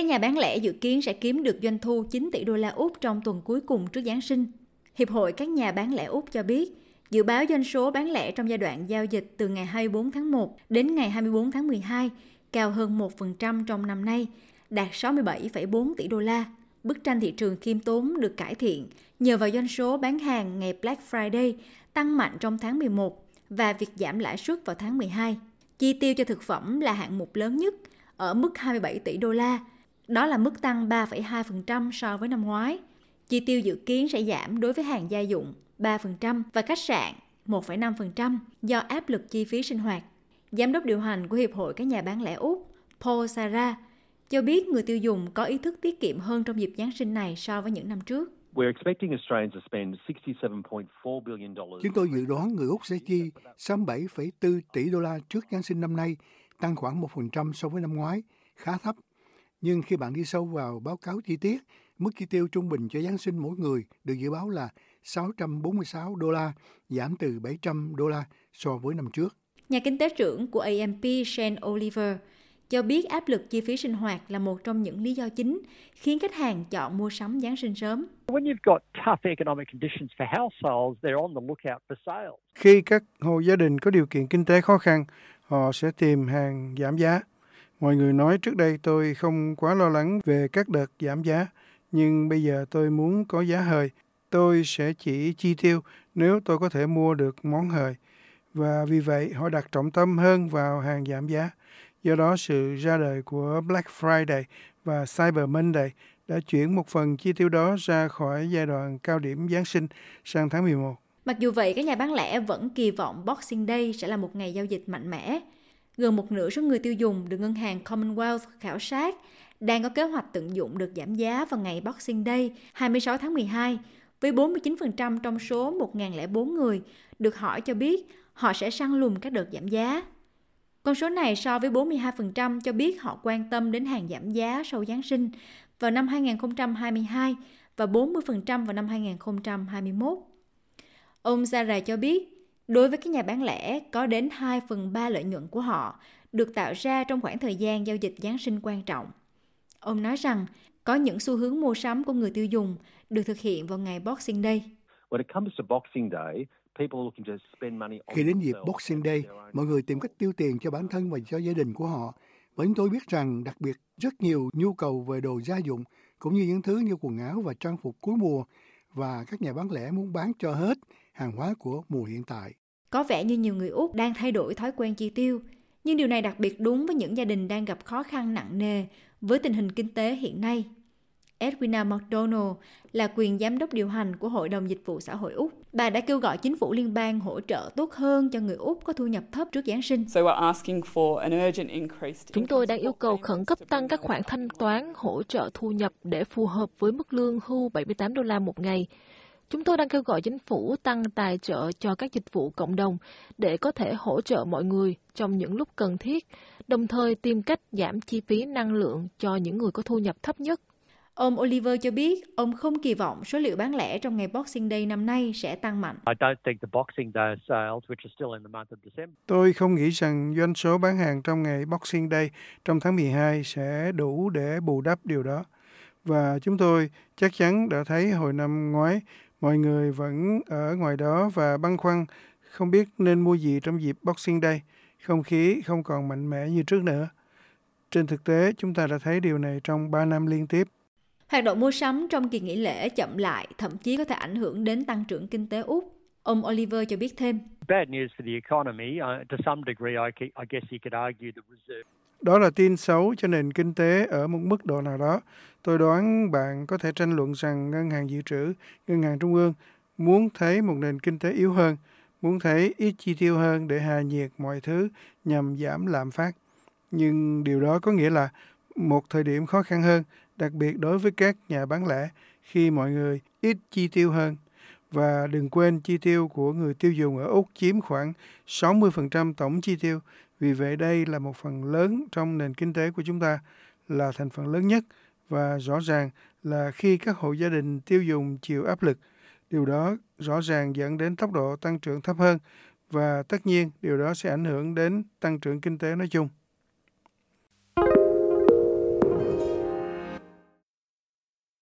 Các nhà bán lẻ dự kiến sẽ kiếm được doanh thu 9 tỷ đô la Úc trong tuần cuối cùng trước Giáng sinh. Hiệp hội các nhà bán lẻ Úc cho biết, dự báo doanh số bán lẻ trong giai đoạn giao dịch từ ngày 24 tháng 1 đến ngày 24 tháng 12 cao hơn 1% trong năm nay, đạt 67,4 tỷ đô la. Bức tranh thị trường khiêm tốn được cải thiện nhờ vào doanh số bán hàng ngày Black Friday tăng mạnh trong tháng 11 và việc giảm lãi suất vào tháng 12. Chi tiêu cho thực phẩm là hạng mục lớn nhất, ở mức 27 tỷ đô la. Đó là mức tăng 3,2% so với năm ngoái. Chi tiêu dự kiến sẽ giảm đối với hàng gia dụng 3% và khách sạn 1,5% do áp lực chi phí sinh hoạt. Giám đốc điều hành của Hiệp hội các nhà bán lẻ Úc, Paul Sarah, cho biết người tiêu dùng có ý thức tiết kiệm hơn trong dịp Giáng sinh này so với những năm trước. Chúng tôi dự đoán người Úc sẽ chi 67,4 tỷ đô la trước Giáng sinh năm nay, tăng khoảng 1% so với năm ngoái, khá thấp. Nhưng khi bạn đi sâu vào báo cáo chi tiết, mức chi tiêu trung bình cho Giáng sinh mỗi người được dự báo là 646 đô la, giảm từ 700 đô la so với năm trước. Nhà kinh tế trưởng của AMP Shane Oliver cho biết áp lực chi phí sinh hoạt là một trong những lý do chính khiến khách hàng chọn mua sắm Giáng sinh sớm. Khi các hộ gia đình có điều kiện kinh tế khó khăn, họ sẽ tìm hàng giảm giá. Mọi người nói trước đây tôi không quá lo lắng về các đợt giảm giá, nhưng bây giờ tôi muốn có giá hời. Tôi sẽ chỉ chi tiêu nếu tôi có thể mua được món hời. Và vì vậy họ đặt trọng tâm hơn vào hàng giảm giá. Do đó, sự ra đời của Black Friday và Cyber Monday đã chuyển một phần chi tiêu đó ra khỏi giai đoạn cao điểm Giáng sinh sang tháng 11. Mặc dù vậy, các nhà bán lẻ vẫn kỳ vọng Boxing Day sẽ là một ngày giao dịch mạnh mẽ. Gần một nửa số người tiêu dùng được ngân hàng Commonwealth khảo sát đang có kế hoạch tận dụng được giảm giá vào ngày Boxing Day 26 tháng 12, với 49% trong số 1.004 người được hỏi cho biết họ sẽ săn lùng các đợt giảm giá. Con số này so với 42% cho biết họ quan tâm đến hàng giảm giá sau Giáng sinh vào năm 2022 và 40% vào năm 2021. Ông Zara cho biết, đối với các nhà bán lẻ, có đến 2 phần 3 lợi nhuận của họ được tạo ra trong khoảng thời gian giao dịch Giáng sinh quan trọng. Ông nói rằng, có những xu hướng mua sắm của người tiêu dùng được thực hiện vào ngày Boxing Day. When it comes to Boxing Day, khi đến dịp Boxing Day, mọi người tìm cách tiêu tiền cho bản thân và cho gia đình của họ. Và chúng tôi biết rằng đặc biệt rất nhiều nhu cầu về đồ gia dụng cũng như những thứ như quần áo và trang phục cuối mùa và các nhà bán lẻ muốn bán cho hết hàng hóa của mùa hiện tại. Có vẻ như nhiều người Úc đang thay đổi thói quen chi tiêu, nhưng điều này đặc biệt đúng với những gia đình đang gặp khó khăn nặng nề với tình hình kinh tế hiện nay. Edwina McDonald là quyền giám đốc điều hành của Hội đồng Dịch vụ Xã hội Úc. Bà đã kêu gọi chính phủ liên bang hỗ trợ tốt hơn cho người Úc có thu nhập thấp trước Giáng sinh. Chúng tôi đang yêu cầu khẩn cấp tăng các khoản thanh toán hỗ trợ thu nhập để phù hợp với mức lương hưu 78 đô la một ngày. Chúng tôi đang kêu gọi chính phủ tăng tài trợ cho các dịch vụ cộng đồng để có thể hỗ trợ mọi người trong những lúc cần thiết, đồng thời tìm cách giảm chi phí năng lượng cho những người có thu nhập thấp nhất. Ông Oliver cho biết ông không kỳ vọng số liệu bán lẻ trong ngày Boxing Day năm nay sẽ tăng mạnh. Tôi không nghĩ rằng doanh số bán hàng trong ngày Boxing Day trong tháng 12 sẽ đủ để bù đắp điều đó. Và chúng tôi chắc chắn đã thấy hồi năm ngoái mọi người vẫn ở ngoài đó và băn khoăn không biết nên mua gì trong dịp Boxing Day. Không khí không còn mạnh mẽ như trước nữa. Trên thực tế, chúng ta đã thấy điều này trong 3 năm liên tiếp. Hoạt động mua sắm trong kỳ nghỉ lễ chậm lại, thậm chí có thể ảnh hưởng đến tăng trưởng kinh tế Úc. Ông Oliver cho biết thêm. Đó là tin xấu cho nền kinh tế ở một mức độ nào đó. Tôi đoán bạn có thể tranh luận rằng ngân hàng dự trữ, ngân hàng trung ương muốn thấy một nền kinh tế yếu hơn, muốn thấy ít chi tiêu hơn để hạ nhiệt mọi thứ nhằm giảm lạm phát. Nhưng điều đó có nghĩa là một thời điểm khó khăn hơn đặc biệt đối với các nhà bán lẻ khi mọi người ít chi tiêu hơn. Và đừng quên chi tiêu của người tiêu dùng ở Úc chiếm khoảng 60% tổng chi tiêu. Vì vậy đây là một phần lớn trong nền kinh tế của chúng ta, là thành phần lớn nhất. Và rõ ràng là khi các hộ gia đình tiêu dùng chịu áp lực, điều đó rõ ràng dẫn đến tốc độ tăng trưởng thấp hơn và tất nhiên điều đó sẽ ảnh hưởng đến tăng trưởng kinh tế nói chung.